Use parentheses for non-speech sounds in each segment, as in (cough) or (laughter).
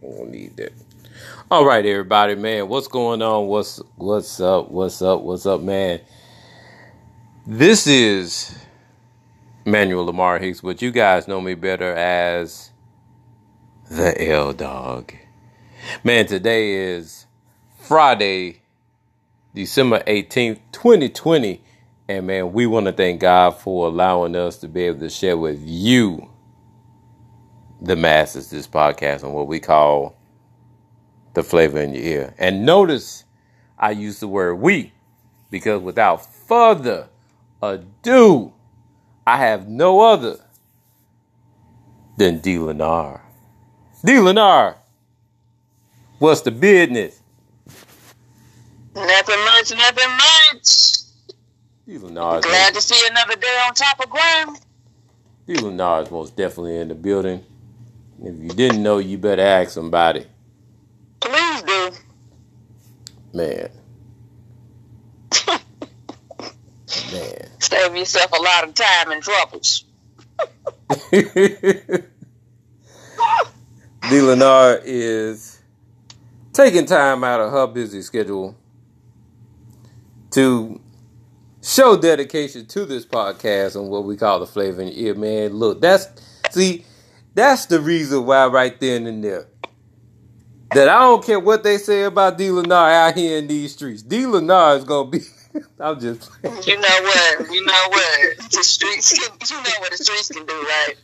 We'll need that. All right, everybody, man. What's going on? What's what's up? What's up? What's up, man? This is Manuel Lamar Hicks, but you guys know me better as the L Dog. Man, today is Friday, December 18th, 2020. And man, we want to thank God for allowing us to be able to share with you, the masses, this podcast on what we call the flavor in your ear. And notice I use the word we because without further ado, I have no other than D. Lenar. D. Lenar, what's the business? Nothing much, nothing much. D. Lenar, Glad to see another day on top of ground. D. Lenar is most definitely in the building. If you didn't know, you better ask somebody. Please do. Man. (laughs) Man. Save yourself a lot of time and troubles. (laughs) D. Lenar is taking time out of her busy schedule to show dedication to this podcast and what we call the flavor in your ear, man. Look, that's see, that's the reason why right then and there. That I don't care what they say about D. Lenar out here in these streets. D. Lenar is gonna be (laughs) I'm just playing. You know what? You know what? The streets can, you know what the streets can do, right?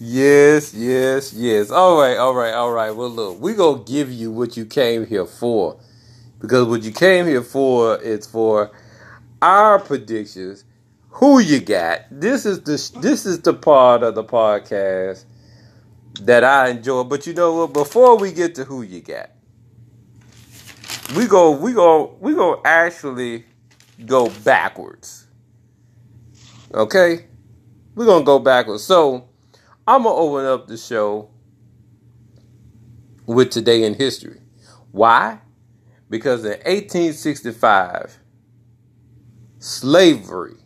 Yes, yes, yes. All right, all right, all right. Well, look, we gonna give you what you came here for, because what you came here for is for our predictions. Who you got? This is the this is the part of the podcast that I enjoy. But you know what? Before we get to who you got, we go we go we go actually go backwards. Okay, we're gonna go backwards. So. I'm gonna open up the show with today in history. Why? Because in 1865, slavery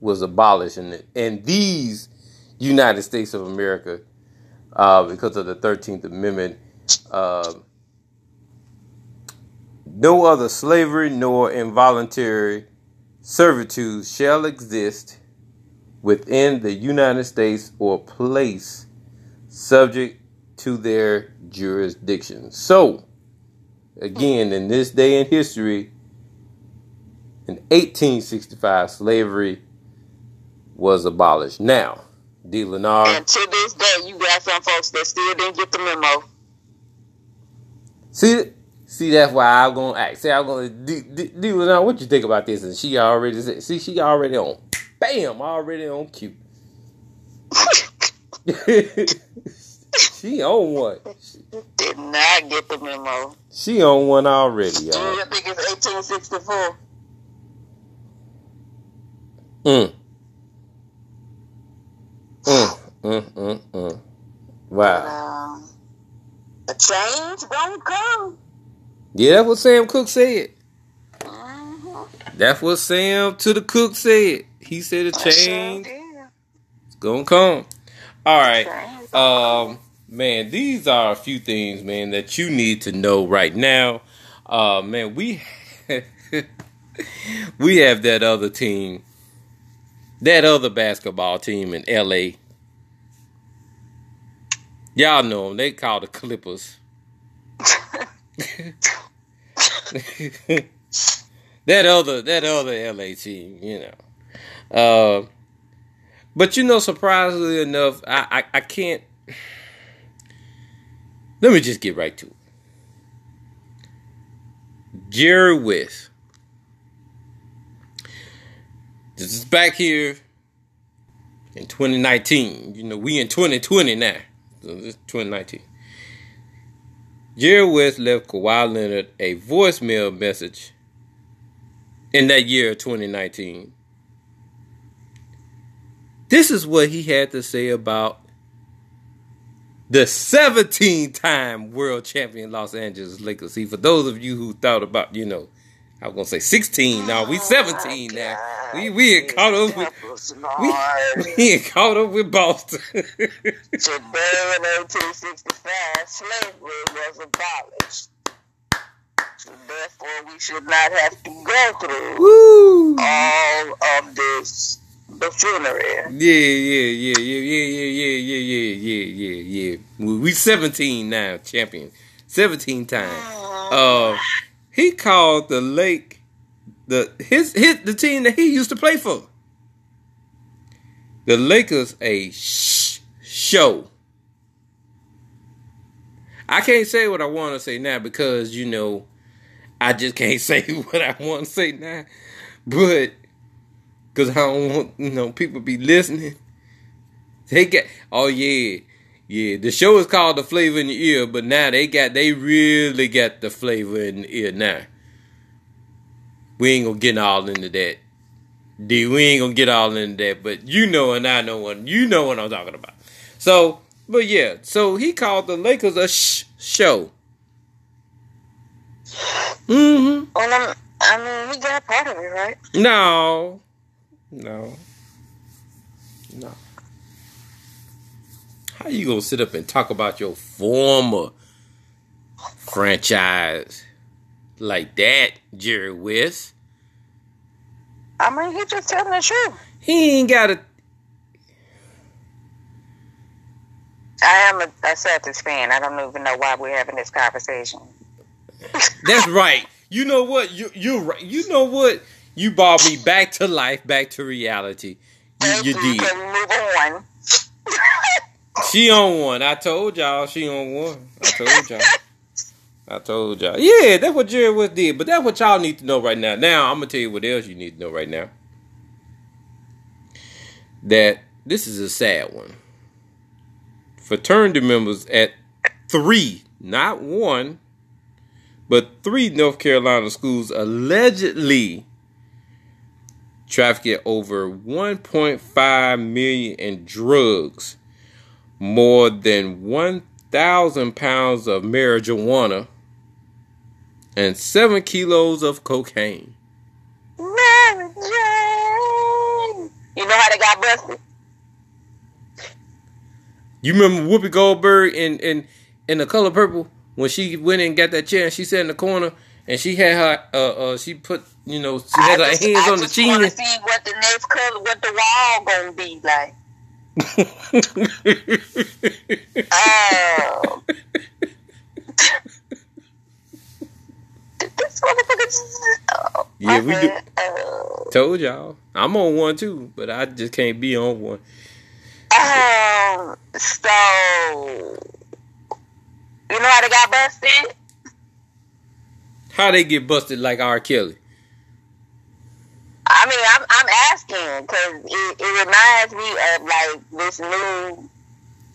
was abolished in, in these United States of America uh, because of the 13th Amendment. Uh, no other slavery nor involuntary servitude shall exist within the United States or place subject to their jurisdiction. So, again, in this day in history, in 1865, slavery was abolished. Now, D. Lenar. And to this day, you got some folks that still didn't get the memo. See, see, that's why I'm gonna ask. See, I'm gonna D. D. D Lenar, what you think about this? And she already said, see, she already on bam, already on cue. (laughs) she on one. Did not get the memo. She on one already, y'all. you think it's 1864? Mm. Mm, mm, mm, mm. Wow. Um, a change gonna come. Yeah, that's what Sam Cooke said. Mhm. That's what Sam to the cook said. He said a change is gonna come. All right. Um, man, these are a few things, man, that you need to know right now. Uh, man, we (laughs) we have that other team, that other basketball team in LA. Y'all know them. They call the Clippers. (laughs) that other that other LA team, you know. Uh, but you know, surprisingly enough, I, I I can't. Let me just get right to it. Jerry West. This is back here in 2019. You know, we in 2020 now. So this is 2019. Jerry West left Kawhi Leonard a voicemail message in that year of 2019. This is what he had to say about the 17 time world champion Los Angeles Lakers. See, for those of you who thought about, you know, I was to say 16, now we 17 now. We we had caught up with we, we had caught up with Boston. Today in 1865, slavery was abolished. So therefore, we should not have to go through Woo! all of this buffoonery. Yeah, yeah, yeah, yeah, yeah, yeah, yeah, yeah, yeah, yeah, yeah. We, we 17 now, champion. 17 times. Uh, he called the Lake the his his the team that he used to play for. The Lakers a sh- show. I can't say what I want to say now because you know I just can't (laughs) say what I want to say now. But because I don't want you know people be listening. They got oh yeah. Yeah, the show is called The Flavor in the Ear, but now they got they really got the flavor in the ear now. We ain't gonna get all into that. D, we ain't gonna get all into that, but you know and I know what you know what I'm talking about. So, but yeah, so he called the Lakers a sh- show. Mm-hmm. Well, I'm, I mean, we got part of it, right? No. No. No. How you gonna sit up and talk about your former franchise like that, Jerry West? I mean, he just telling the truth. He ain't got a. I am a, a Celtics fan. I don't even know why we're having this conversation. That's (laughs) right. You know what? You you're right. You know what? You brought me back to life, back to reality. You, you did. Move on? She on one. I told y'all she on one. I told y'all. I told y'all. Yeah, that's what Jerry West did. But that's what y'all need to know right now. Now I'm gonna tell you what else you need to know right now. That this is a sad one. Fraternity members at three, not one, but three North Carolina schools allegedly trafficked over 1.5 million in drugs more than 1,000 pounds of marijuana and 7 kilos of cocaine. Mary Jane. You know how they got busted? You remember Whoopi Goldberg in, in, in The Color Purple? When she went in and got that chair and she sat in the corner and she had her, uh, uh, she put, you know, she had I her just, hands I on the just want to chin. see what the next color, what the wall gonna be like. Oh. this motherfucker oh, Yeah, we do- Oh. Told y'all. I'm on one too, but I just can't be on one. Um, so you know how they got busted? How they get busted like R. Kelly? I mean, I'm I'm asking because it, it reminds me of like this new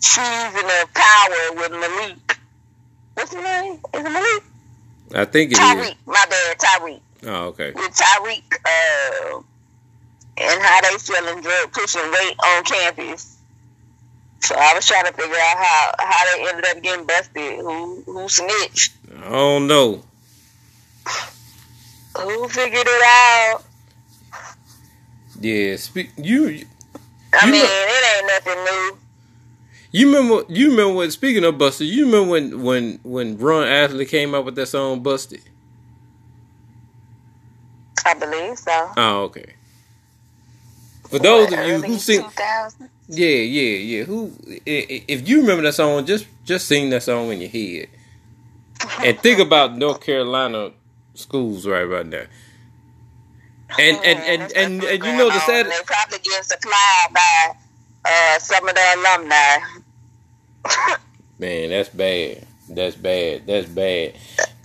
season of Power with Malik. What's his name? Is it Malik? I think it is. Tariq. My bad, Tariq. Oh, okay. With Tariq, uh, and how they selling drug pushing weight on campus. So I was trying to figure out how how they ended up getting busted. Who who snitched? I don't know. Who figured it out? Yeah, speak you. You I mean, know- it ain't nothing new. you remember? You remember when? Speaking of busted, you remember when when when Ron Isley came out with that song "Busted"? I believe so. Oh, okay. For those of you who sing, 2000? yeah, yeah, yeah. Who, i- i- if you remember that song, just just sing that song in your head, and think about North Carolina schools right right now. And and and and, and you know the sad. They probably get supplied by uh, some of the alumni. (laughs) man, that's bad. That's bad. That's bad.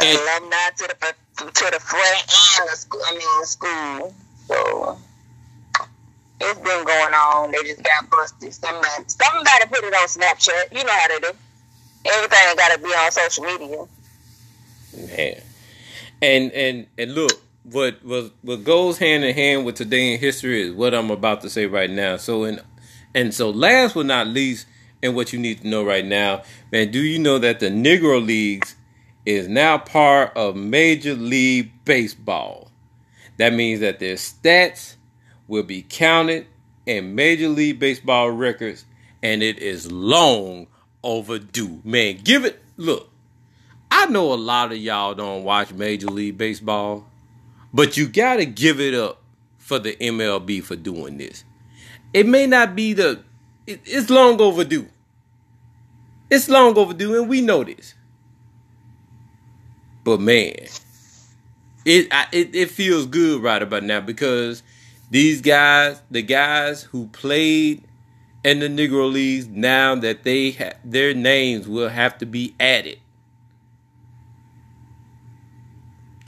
And alumni to the to the front and the school. I mean school. So it's been going on. They just got busted. Somebody somebody put it on Snapchat. You know how they do. Everything got to be on social media. Man. And and and look, what what what goes hand in hand with today in history is what I'm about to say right now. So in and so last but not least, and what you need to know right now, man, do you know that the Negro Leagues is now part of Major League Baseball? That means that their stats will be counted in Major League Baseball records, and it is long overdue. Man, give it. Look, I know a lot of y'all don't watch Major League Baseball, but you got to give it up for the MLB for doing this. It may not be the. It, it's long overdue. It's long overdue, and we know this. But man, it I, it it feels good right about now because these guys, the guys who played in the Negro Leagues, now that they ha- their names will have to be added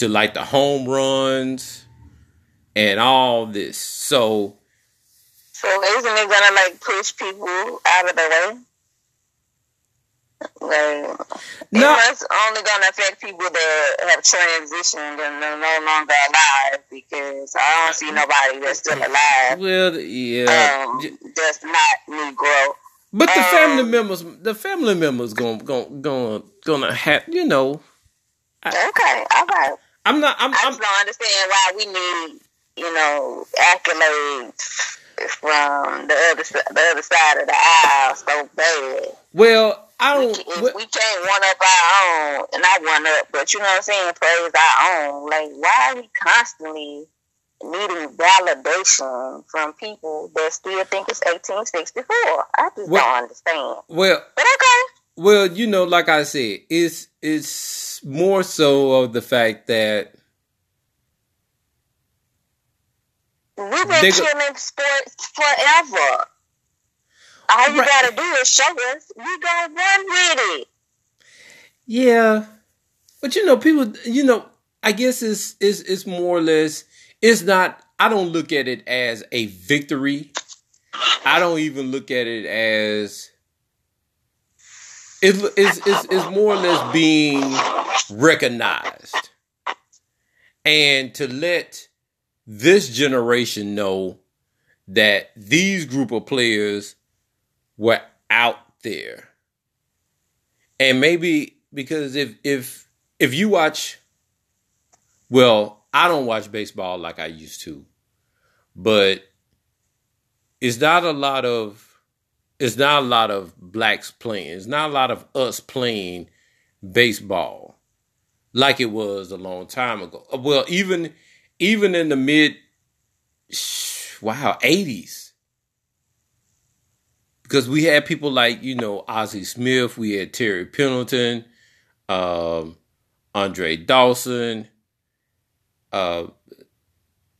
to like the home runs and all this. So, So isn't it gonna like push people out of the way? Like, No. it's only gonna affect people that have transitioned and are no longer alive because I don't see nobody that's still alive. well, yeah, Um, that's not Negro. but the family um, members, the family members, gonna gonna gonna gonna have, you know. Okay, all right. I'm not. I'm. I I'm just don't understand why we need, you know, accolades from the other the other side of the aisle so bad. well, I We, don't. ca- if well, we can't one up our own, and not one up, but you know what I'm saying, praise our own. Like, why are we constantly needing validation from people that still think it's 1864? I just Well- don't understand. well, But okay. Well, you know, like I said, it's it's more so of the fact that We've been They killing sports forever. All you Right. gotta do is show us. We gonna run with it. yeah, but you know, people, you know, I guess it's it's it's more or less. It's not. I don't look at it as a victory. I don't even look at it as. It's it's it's, it's more or less being recognized, and to let this generation know that these group of players were out there. And maybe because if if if you watch well, I don't watch baseball like I used to. But it's not a lot of it's not a lot of blacks playing. It's not a lot of us playing baseball like it was a long time ago. Well, even even in the mid wow, 80s. Because we had people like, you know, Ozzie Smith, we had Terry Pendleton, um, Andre Dawson, uh,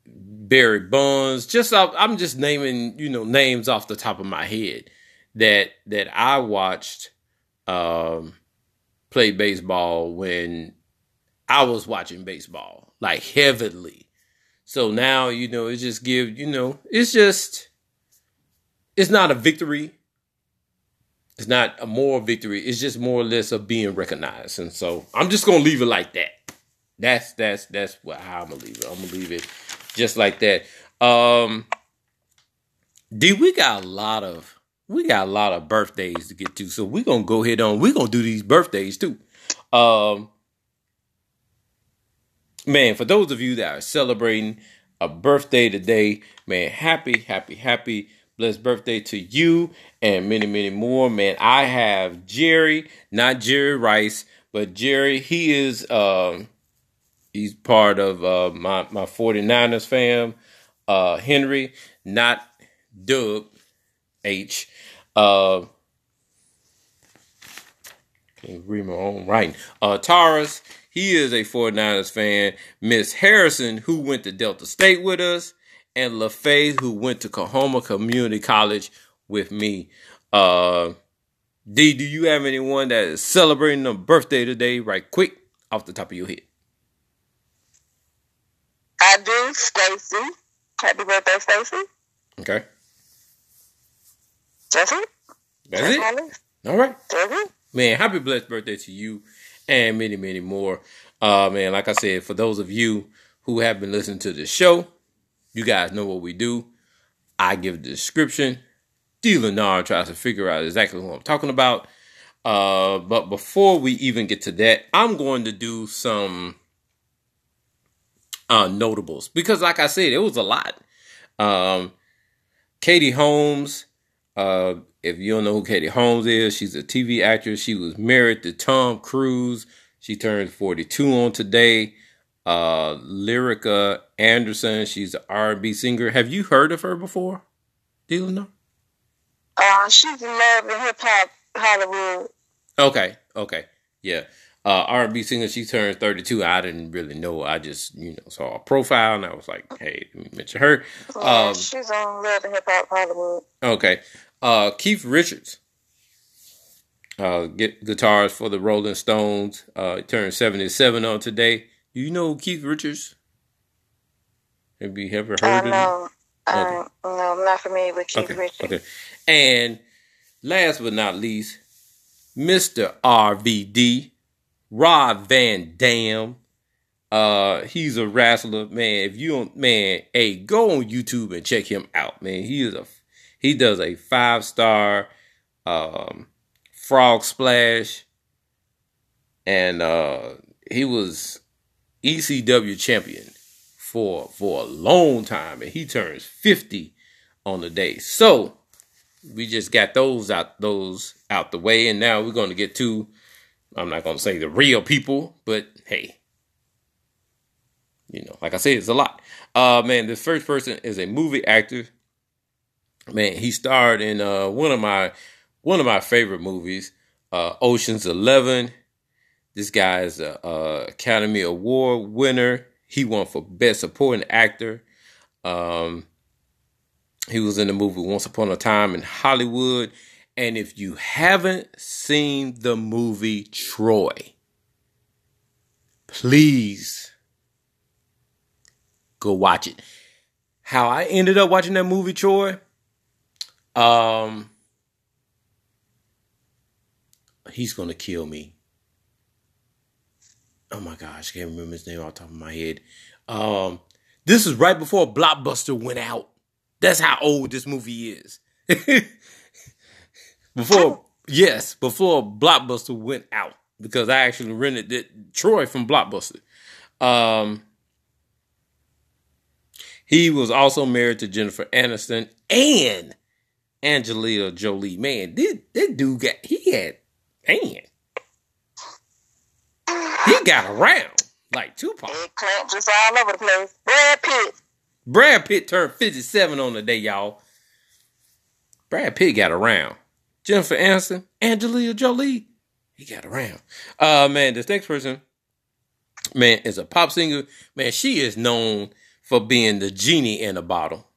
Barry Bonds. Just I'm just naming, you know, names off the top of my head that that I watched um, play baseball when I was watching baseball, like heavily. So now, you know, it just give, you know, it's just it's not a victory. It's not a moral victory. It's just more or less of being recognized. And so I'm just gonna leave it like that. That's that's that's what how I'm gonna leave it. I'm gonna leave it just like that. Um D, we got a lot of we got a lot of birthdays to get to. So we're gonna go ahead on. We're gonna do these birthdays too. Um man, for those of you that are celebrating a birthday today, man, happy, happy, happy, blessed birthday to you and many, many more. Man, I have Jerry, not Jerry Rice, but Jerry, he is um he's part of uh my, my 49ers fam. Uh Henry, not Doug H. Uh can't read my own writing. Uh, Taurus, he is a 49ers fan. Miss Harrison, who went to Delta State with us, and LaFay, who went to Coahoma Community College with me. Uh, D, do you have anyone that is celebrating a birthday today, right quick, off the top of your head? I do, Stacy. Happy birthday, Stacy. Okay. That's it. That's That's it. All right. It. Man, happy blessed birthday to you and many, many more. Uh man, like I said, for those of you who have been listening to this show, you guys know what we do. I give the description. D Leonard tries to figure out exactly what I'm talking about. Uh, but before we even get to that, I'm going to do some uh notables because like I said, it was a lot. Um, Katie Holmes. Uh, if you don't know who Katie Holmes is, she's a TV actress. She was married to Tom Cruise. She turned 42 on today. Uh, Lyrica Anderson. She's an R&B singer. Have you heard of her before? You? Uh, she's in love with hip hop Hollywood. Okay, okay, yeah. Uh, R&B singer. She turned 32. I didn't really know. I just you know saw a profile and I was like, hey, let me mention her. Yeah, Um, she's on Love and Hip Hop Hollywood. Okay. Uh, Keith Richards. Uh, get guitars for the Rolling Stones. Uh, turned 77 on today. Do you know Keith Richards? Have you ever heard I of him? know. Um, no, I'm not familiar with Keith Okay. Richards. Okay. And last but not least, Mr. RVD, Rob Van Dam. Uh, he's a wrestler, man. If you don't, man, hey, go on YouTube and check him out, man. He is a, he does a five star, um, frog splash, and uh, he was ECW champion for for a long time, and he turns fifty on the day. So we just got those out those out the way, and now we're going to get to. I'm not going to say the real people, but hey, you know, like I said, it's a lot. Uh, man, this first person is a movie actor. Man, he starred in uh one of my one of my favorite movies, uh, Ocean's Eleven. This guy is a, a Academy Award winner. He won for Best Supporting Actor. Um, he was in the movie Once Upon a Time in Hollywood. And if you haven't seen the movie Troy, please go watch it. How I ended up watching that movie Troy, um, he's gonna kill me. Oh my gosh, I can't remember his name off the top of my head. Um, this is right before Blockbuster went out. That's how old this movie is. (laughs) before, yes, before Blockbuster went out, because I actually rented it, Troy from Blockbuster. Um, he was also married to Jennifer Aniston and Angelina Jolie. Man, this, this dude got, he had, man, he got around like Tupac. Eggplant just all over the place. Brad Pitt. Brad Pitt turned 57 on the day, y'all. Brad Pitt got around. Jennifer Aniston, Angelina Jolie, he got around. Uh man, this next person, man, is a pop singer. Man, she is known for being the genie in a bottle.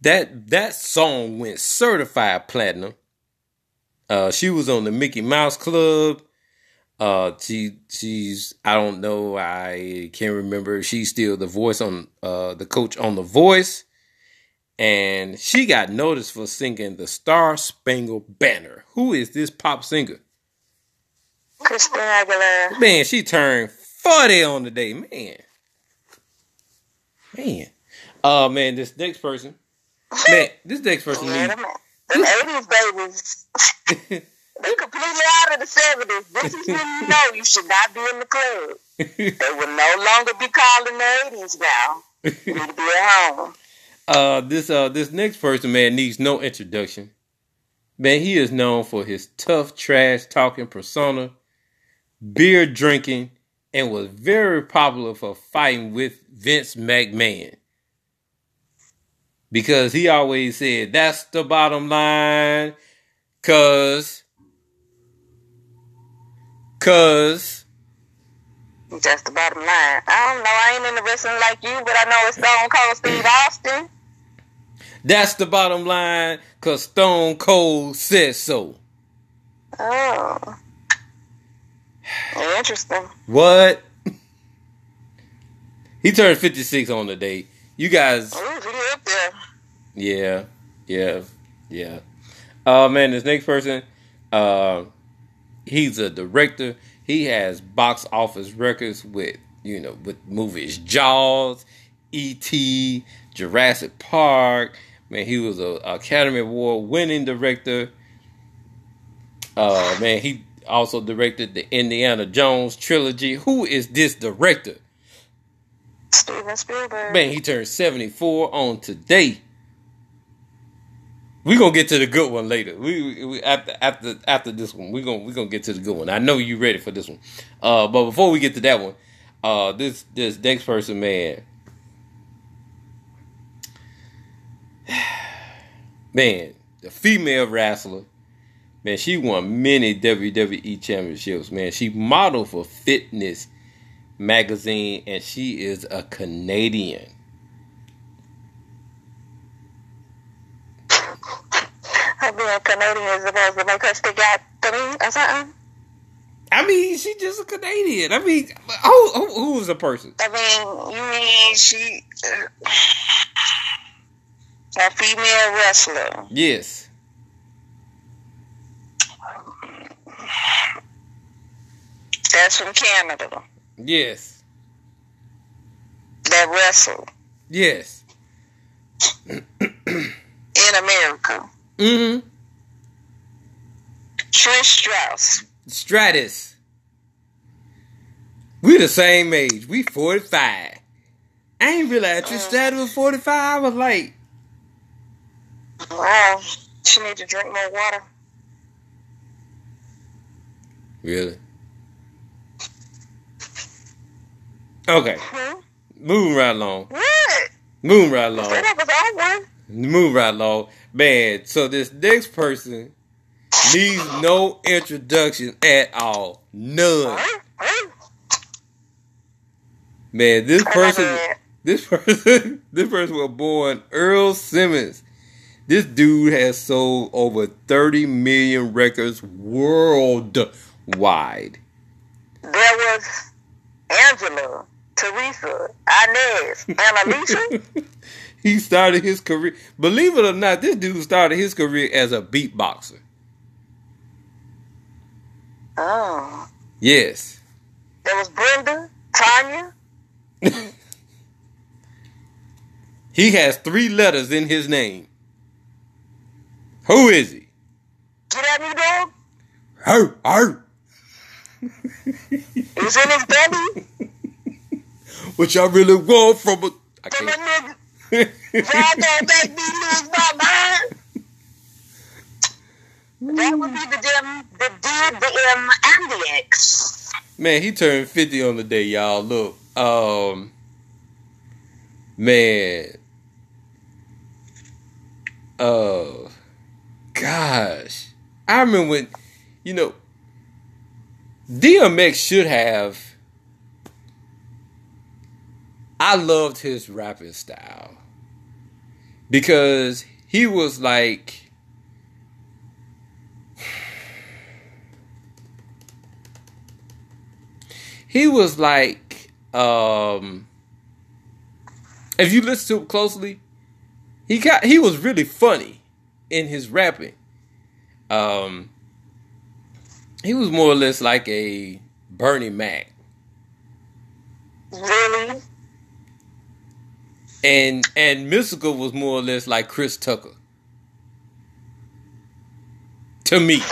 That that song went certified platinum. Uh she was on the Mickey Mouse Club. Uh, she she's I don't know I can't remember. She's still the voice on uh the coach on the Voice, and she got noticed for singing the Star Spangled Banner. Who is this pop singer? Christina Aguilera. Man, she turned forty on the day. Man, man. Uh man, this next person, man, this next person (laughs) needs. them, them 80s babies. (laughs) they completely out of the 70s. This is when you know you should not be in the club. (laughs) They will no longer be called in the 80s now. You need to be at home. Uh, this uh, this next person, man, needs no introduction. Man, he is known for his tough trash talking persona, beer drinking, and was very popular for fighting with Vince McMahon. Because he always said, that's the bottom line. Cause, cause, That's the bottom line. I don't know. I ain't into wrestling like you, but I know it's Stone Cold Steve Austin. That's the bottom line. Cause Stone Cold says so. Oh. Interesting. What? (laughs) he turned 56 on the date. You guys, there. yeah, yeah, yeah. Uh man, this next person, uh he's a director. He has box office records with, you know, with movies Jaws, E.T., Jurassic Park. Man, he was a Academy Award winning director. Uh man, he also directed the Indiana Jones trilogy. Who is this director? Steven Spielberg. Man, he turned 74 on today. We're gonna get to the good one later. We, we after after after this one, we gonna we gonna get to the good one. I know you ready for this one. Uh, but before we get to that one, uh, this this next person, man, man, the female wrestler, man, she won many WWE championships. Man, she modeled for Fitness magazine, and she is a Canadian. Her being Canadian is supposed to make her stick out me or something. I mean, she's just a Canadian. I mean, who who, who was a person? I mean, you mean she uh, a female wrestler? Yes. That's from Canada. Yes. That wrestle Yes. (clears throat) in America. Mm-hmm. Trish Strauss. Stratus. We the same age. We 45. I ain't realize Trish Stratus was 45. I was like, Wow, she need to drink more water. really? Okay. Hmm? Moving right along. What? Moving right along. That was all one. Move right along. Man, so this next person needs no introduction at all. None. Man, this person this (laughs) person this person was born Earl Simmons. This dude has sold over 30 million records worldwide. There was Angela, Teresa, Inez, and Alicia. (laughs) he started his career. Believe it or not, this dude started his career as a beatboxer. oh. Yes. There was Brenda, Tanya. (laughs) He has three letters in his name. Who is he? Get at me, dog. Her. It was in his belly. What y'all really want from a? I From a can't. nigga. Y'all gonna make me lose my mind. That would be the the D, the M, and the X. Man, he turned 50 on the day, y'all. Look. Um man. Uh gosh. I remember when you know DMX should have I loved his rapping style because he was like he was like um if you listen to it closely he got he was really funny in his rapping um he was more or less like a bernie mac Really? and and Mystikal was more or less like chris tucker to me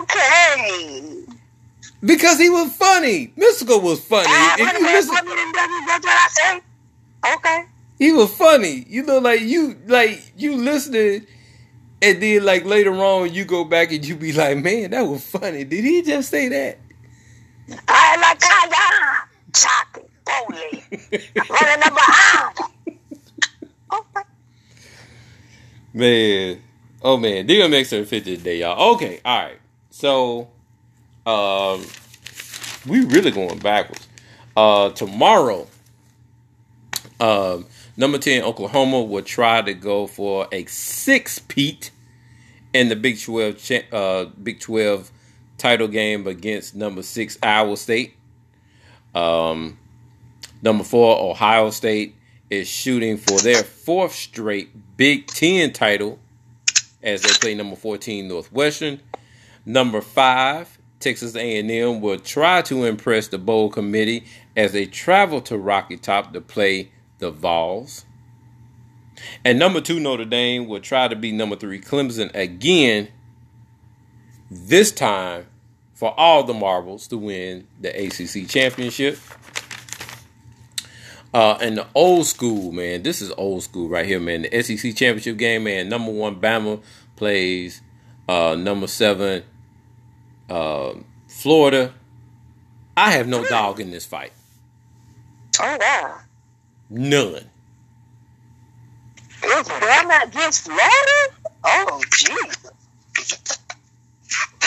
Okay. because he was funny Mystikal was funny Ah, if you listen women and brothers? That's what I say. Okay. He was funny. You know, like you like you listening and then like later on you go back and you be like, Man, that was funny. Did he just say that? I like Kaya. Chocolate. Bowling. Running number Okay. Man. Oh man, DMX turned 50 today, y'all. Okay, alright. So um we really going backwards. Uh tomorrow, um, number 10 Oklahoma will try to go for a six peat in the Big 12 uh, Big 12 title game against number six Iowa State. Um, number four Ohio State is shooting for their fourth straight Big Ten title as they play number 14 Northwestern. Number five Texas A&M will try to impress the bowl committee as they travel to Rocky Top to play the Vols. And number two, Notre Dame will try to be number three, Clemson again, this time for all the marbles to win the ACC championship. Uh, and the old school, man, this is old school right here, man. The SEC championship game, man. Number one, Bama plays uh, number seven, uh, Florida. I have no dog in this fight. Oh wow. None. It's Bama against Florida? Oh Jesus.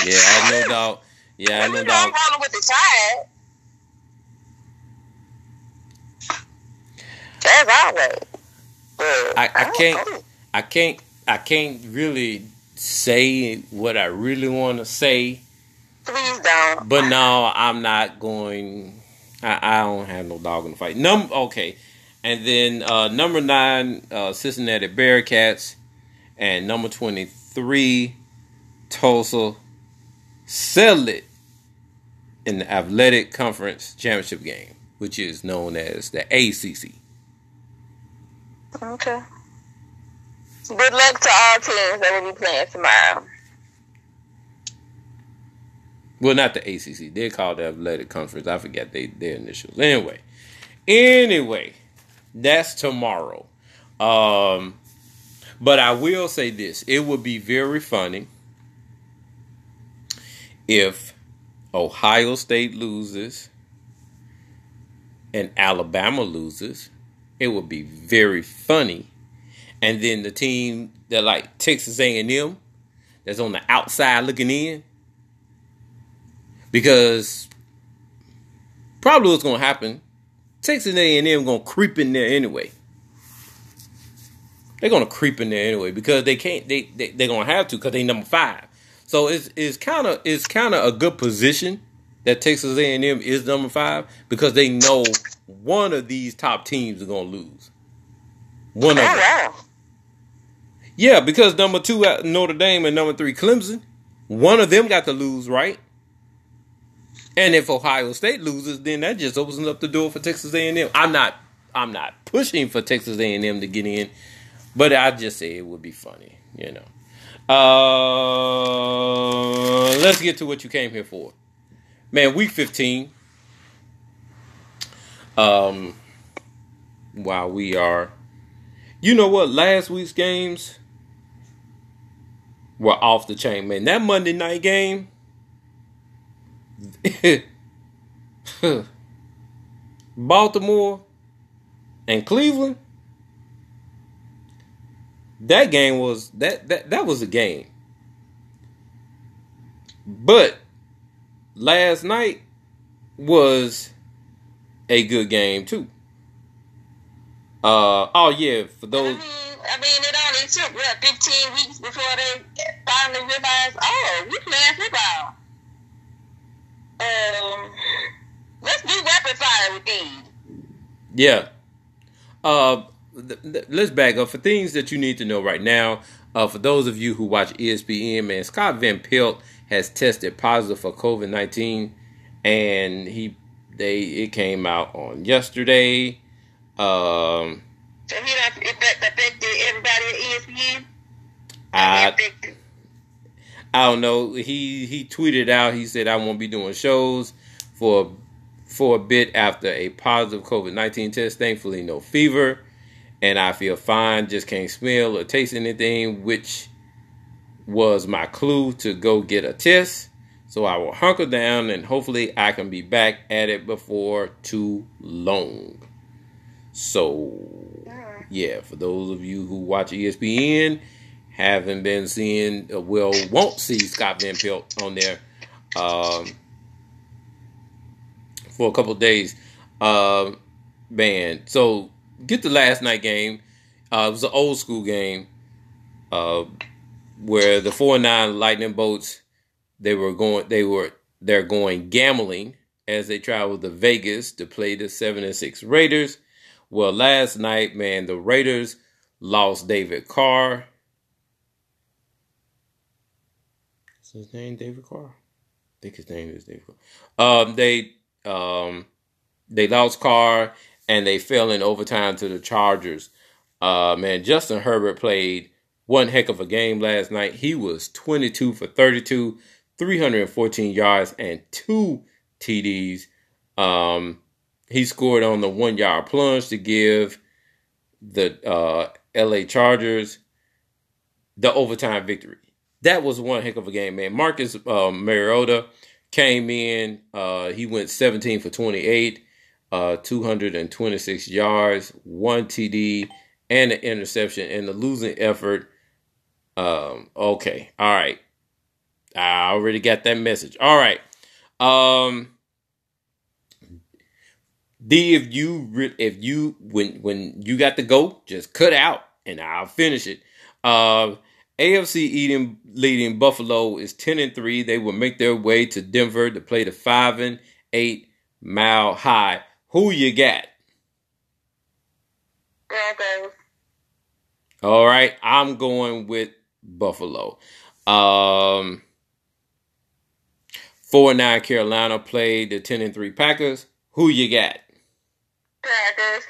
Yeah, I have no dog. Yeah, I no know I'm rolling with the tide. As always. I, I can't. I can't. I can't really say what I really want to say. Please don't. But no, I'm not going. I, I don't have no dog in the fight. Number okay, and then uh, number nine, uh, Cincinnati Bearcats, and number twenty three, Tulsa, sell it in the Athletic Conference Championship game, which is known as the ACC. Okay. Good luck to all teams that will be playing tomorrow. Well, not the ACC. They're called the Athletic Conference. I forget they their initials. Anyway, anyway, that's tomorrow. Um, but I will say this: it would be very funny if Ohio State loses and Alabama loses. It would be very funny, and then the team that like Texas A and M, that's on the outside looking in because probably what's gonna happen, Texas A&M gonna creep in there anyway. They're gonna creep in there anyway because they can't. They they they're gonna have to because they number five. So it's it's kind of it's kind of a good position that Texas A&M is number five because they know one of these top teams are gonna lose. One of them. Yeah, because number two at Notre Dame and number three Clemson, one of them got to lose, right? And if Ohio State loses, then that just opens up the door for Texas A&M. I'm not, I'm not pushing for Texas A&M to get in, but I just say it would be funny, you know. Uh, let's get to what you came here for, man. Week 15. Um, while we are, you know what? Last week's games were off the chain, man. That Monday night game, (laughs) Baltimore and Cleveland. That game was that that that was a game. But last night was a good game too. Uh oh yeah, for those I mean, it only took what 15 weeks before they finally realized, oh, we playing football. Um, let's do rapid fire with these. Yeah. Uh, th- th- let's back up for things that you need to know right now. Uh, for those of you who watch ESPN, man, Scott Van Pelt has tested positive for COVID nineteen, and he they it came out on yesterday. Um, So he not if that affected everybody at ESPN. I affected. I don't know. He he tweeted out. He said I won't be doing shows for for a bit after a positive COVID nineteen test. Thankfully, no fever, and I feel fine. Just can't smell or taste anything, which was my clue to go get a test. So I will hunker down and hopefully I can be back at it before too long. So yeah, for those of you who watch ESPN, haven't been seeing, well, won't see Scott Van Pelt on there um, for a couple days. Uh, man, so get the last night game. Uh, it was an old school game uh, where the four nine Lightning Bolts they were going they were they're going gambling as they traveled to Vegas to play the seven and six Raiders. Well, last night, man, the Raiders lost David Carr. Is his name David Carr? I think his name is David Carr. Um, they um, they lost Carr and they fell in overtime to the Chargers. Uh, man, Justin Herbert played one heck of a game last night. He was 22 for 32, 314 yards and two TDs. Um, he scored on the one yard plunge to give the uh, LA Chargers the overtime victory. That was one heck of a game, man. Marcus uh, Mariota came in. Uh, he went 17 for 28, uh, 226 yards, one TD, and an interception. And the losing effort. Um, okay, all right. I already got that message. All right. Um, D, if you if you when when you got to go, just cut out and I'll finish it. Uh, AFC eating leading Buffalo is ten and three. They will make their way to Denver to play the five and eight mile high. Who you got? Broncos. All right, I'm going with Buffalo. Um, four and nine Carolina played the ten and three Packers. Who you got? Packers.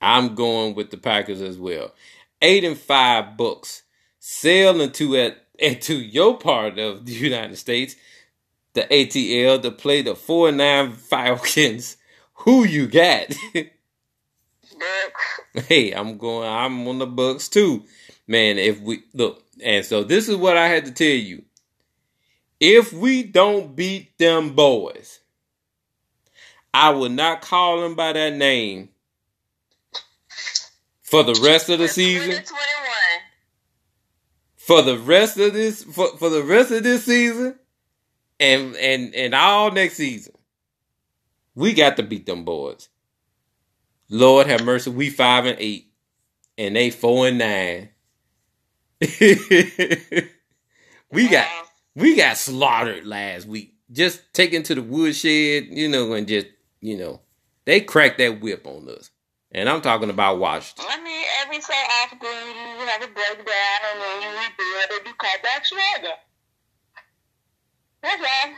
I'm going with the Packers as well. Eight and five Bucs sail into at into your part of the United States, the ATL, to play the four nine Falcons. Who you got? (laughs) Hey, I'm going. I'm on the Bucks too, man. If we look, and so this is what I had to tell you. If we don't beat them boys, I will not call them by that name for the rest of the season. 2021. For the rest of this for, for the rest of this season and and and all next season. We got to beat them boys. Lord have mercy, we five and eight. And they four and nine. (laughs) we got we got slaughtered last week. Just taken to the woodshed, you know, and just, you know, they cracked that whip on us. And I'm talking about Washington. I mean, every so often you have a breakdown and then you rebuild and you back stronger. That's all.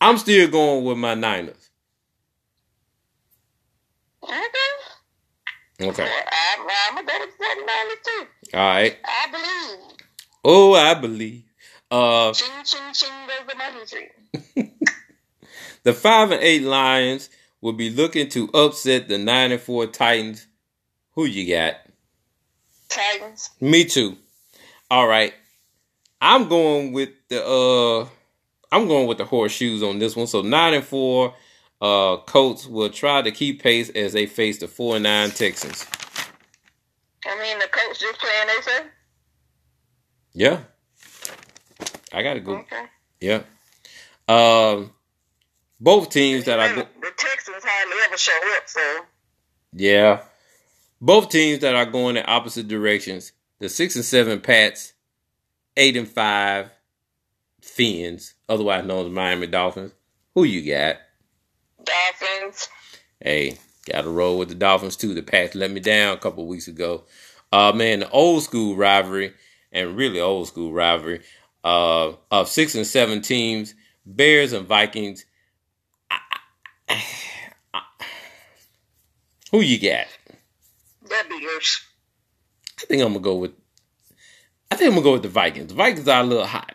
I'm still going with my Niners. Okay. Okay. I'm, I'm go with 49ers too. All right. I believe. Oh, I believe. Uh, Ching, ching, ching goes the money tree. (laughs) the five and eight Lions will be looking to upset the nine and four Titans. Who you got? Titans. Me too. All right. I'm going with the uh I'm going with the horseshoes on this one. So nine and four uh Colts will try to keep pace as they face the four and nine Texans. I mean, the coach just playing they say. Yeah. I gotta go. Okay. Yeah. Um both teams that I go The Texans hardly ever show up, so. Yeah. Both teams that are going in opposite directions. The six and seven Pats, eight and five Fiends, otherwise known as Miami Dolphins. Who you got? Dolphins. Hey, got to roll with the Dolphins too. The Pats let me down a couple weeks ago. Uh man, the old school rivalry and really old school rivalry uh of six and seven teams, Bears and Vikings. Who you got? That Bears. I think I'm gonna go with. I think I'm gonna go with the Vikings. The Vikings are a little hot.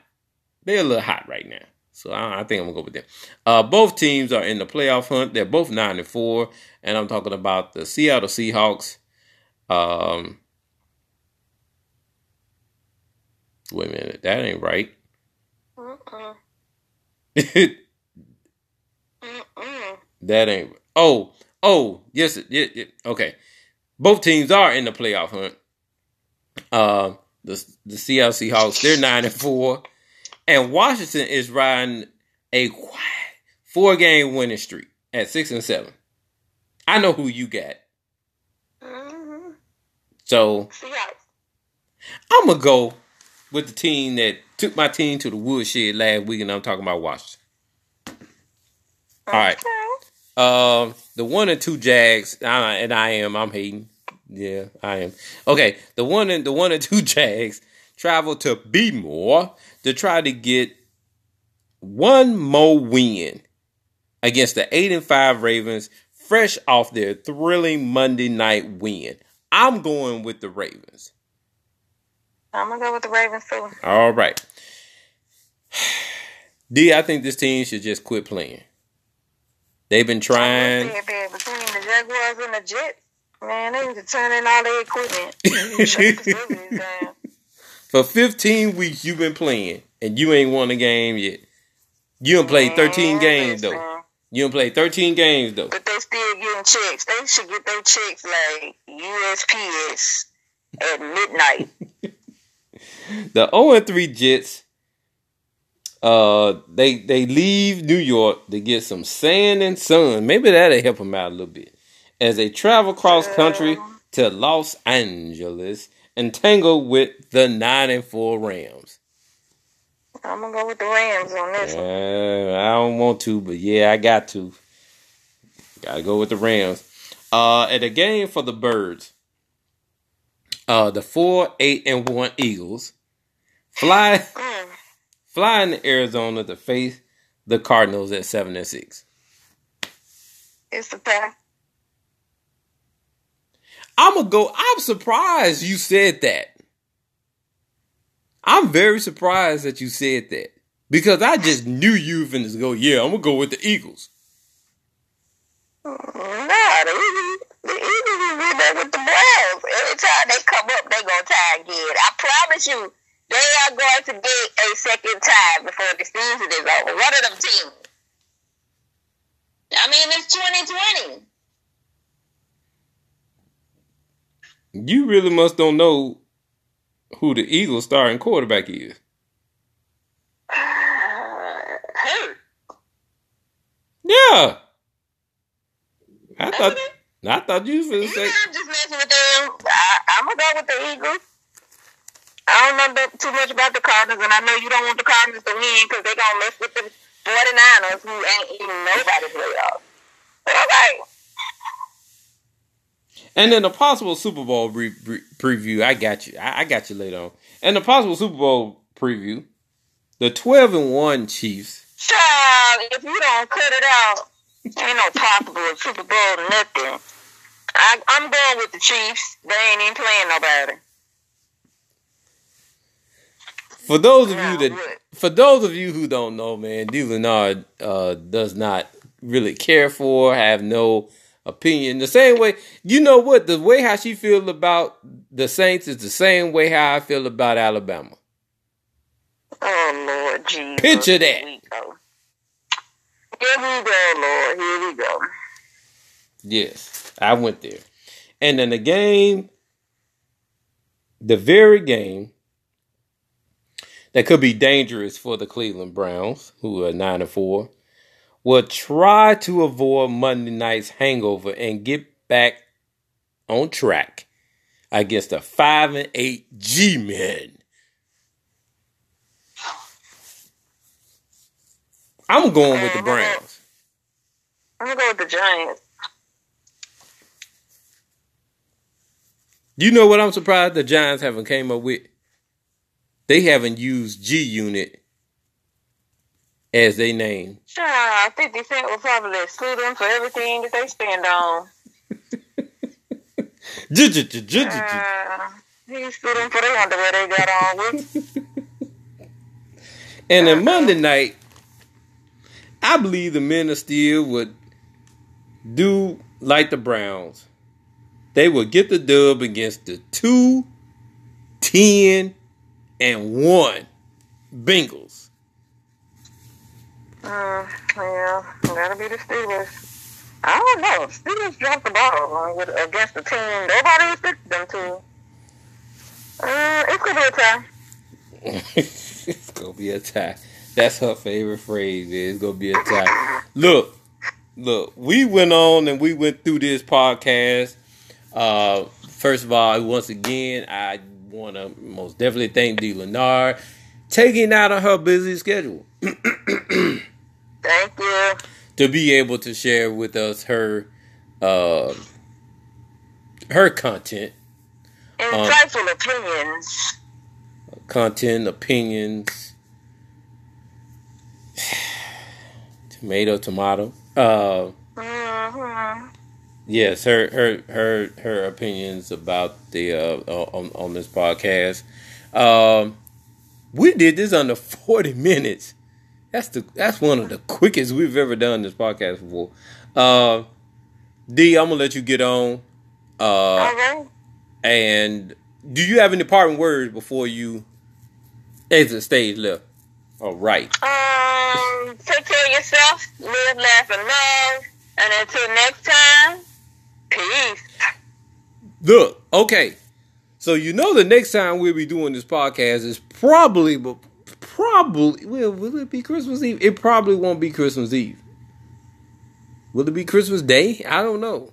They're a little hot right now, so I, I think I'm gonna go with them. Uh, both teams are in the playoff hunt. They're both nine and four, and I'm talking about the Seattle Seahawks. Um, wait a minute, that ain't right. (laughs) That ain't. Oh, oh, yes, it- okay. Both teams are in the playoff hunt. Uh, the the Seattle Seahawks they're nine and four, and Washington is riding a four game winning streak at six and seven. I know who you got, Mm-hmm. so. I'm gonna go with the team that took my team to the woodshed last week, and I'm talking about Washington. All right. Um, the one and two Jags, uh, and I am, I'm hating. Yeah, I am. Okay, the one and the one and two (laughs) Jags travel to B'more to try to get one more win against the eight and five Ravens, fresh off their thrilling Monday night win. I'm going with the Ravens. I'm gonna go with the Ravens too. All right. (sighs) D, I think this team should just quit playing. They've been trying. Between the Jaguars and the Jets, man, they need to turn in all their equipment. (laughs) Shut the facilities down. For 15 weeks you've been playing and you ain't won a game yet. You done played 13 Man, games though. listen, You done played 13 games though. But they still getting checks. They should get their checks like USPS at midnight. (laughs) The 0 3 Jets, uh, they they leave New York to get some sand and sun. Maybe that'll help them out a little bit as they travel cross country to Los Angeles and tangle with the nine and four Rams. I'm gonna go with the Rams on this one. Uh, I don't want to, but yeah, I got to. Got to go with the Rams. Uh, at a game for the Birds, uh, the four, eight, and one Eagles fly Mm. fly into Arizona to face the Cardinals at seven and six. It's the pack. I'm gonna go. I'm surprised you said that. I'm very surprised that you said that because I just knew you were finna go. Yeah, I'm gonna go with the Eagles. Nah, the Eagles, the Eagles is in there with the Browns. Anytime they come up, they gonna tie again. I promise you, they are going to get a second tie before the season is over. One of them teams. I mean, it's 2020. You really must don't know who the Eagles starting quarterback is. (sighs) Hurt. Yeah, I thought. I thought you was know, say. I'm just messing with them. I, I'm gonna go with the Eagles. I don't know that- too much about the Cardinals, and I know you don't want the Cardinals to win because they're gonna mess with the 49ers, who ain't even nobody playoffs. But okay. And then a possible Super Bowl re- re- preview. I got you. I-, I got you later on. And the possible Super Bowl preview. The twelve and one Chiefs. Child, if you don't cut it out, ain't no possible Super Bowl or nothing. I, I'm going with the Chiefs. They ain't even playing nobody. For those of you that, for those of you who don't know, man, D. Leonard uh, does not really care for, have no opinion. The same way, you know what? The way how she feel about the Saints is the same way how I feel about Alabama. Oh Lord Jesus. Picture that. Here we go. Here we go, Lord. Here we go. Yes, I went there. And then the game, the very game that could be dangerous for the Cleveland Browns, who are 9 and 4, will try to avoid Monday night's hangover and get back on track against the 5 and 8 G Men. I'm going with the mm-hmm. Browns. I'm gonna go with the Giants. You know what I'm surprised the Giants haven't came up with? They haven't used G Unit as they name. Child, 50 Cent will probably sue them for everything that they spend on. Uh, he sued them for the underwear they got on with. (laughs) And then Monday night, I believe the men of steel would do like the Browns. They would get the dub against the 2, 10, and 1 Bengals. Uh, yeah, gotta be the Steelers. I don't know. Steelers dropped the ball with, against the team nobody expected them to. Uh, it's gonna be a tie. (laughs) it's gonna be a tie. That's her favorite phrase. It's gonna be a tie. Look, look. We went on and we went through this podcast. Uh, first of all, once again, I want to most definitely thank D. Leonard taking out of her busy schedule (clears throat) Thank you. to be able to share with us her uh, her content, Insightful opinions. content opinions. (sighs) Tomato, tomato. Uh, Mm-hmm. Yes, her her her her opinions about the uh on on this podcast. Um, we did this under forty minutes. That's the that's one of the quickest we've ever done this podcast before. Uh, D, I'm gonna let you get on. Uh, All right. and do you have any parting words before you exit stage left? All right. Um, take care of yourself, live, laugh, and love. And until next time, peace. Look, okay. So you know the next time we'll be doing this podcast is probably, probably, well, will it be Christmas Eve? It probably won't be Christmas Eve. Will it be Christmas Day? I don't know.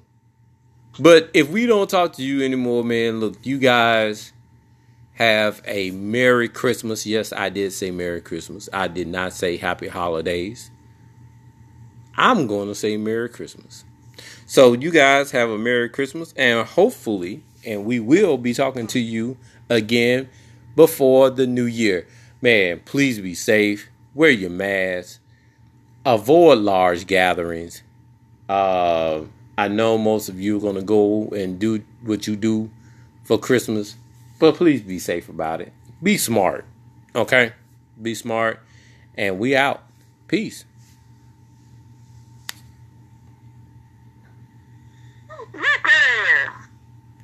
But if we don't talk to you anymore, man, look, you guys have a Merry Christmas. Yes, I did say Merry Christmas. I did not say Happy Holidays. I'm going to say Merry Christmas. So you guys have a Merry Christmas and hopefully, and we will be talking to you again before the new year. Man, please be safe. Wear your mask. Avoid large gatherings. Uh, I know most of you are going to go and do what you do for Christmas, but please be safe about it. Be smart. Okay? Be smart. And we out. Peace.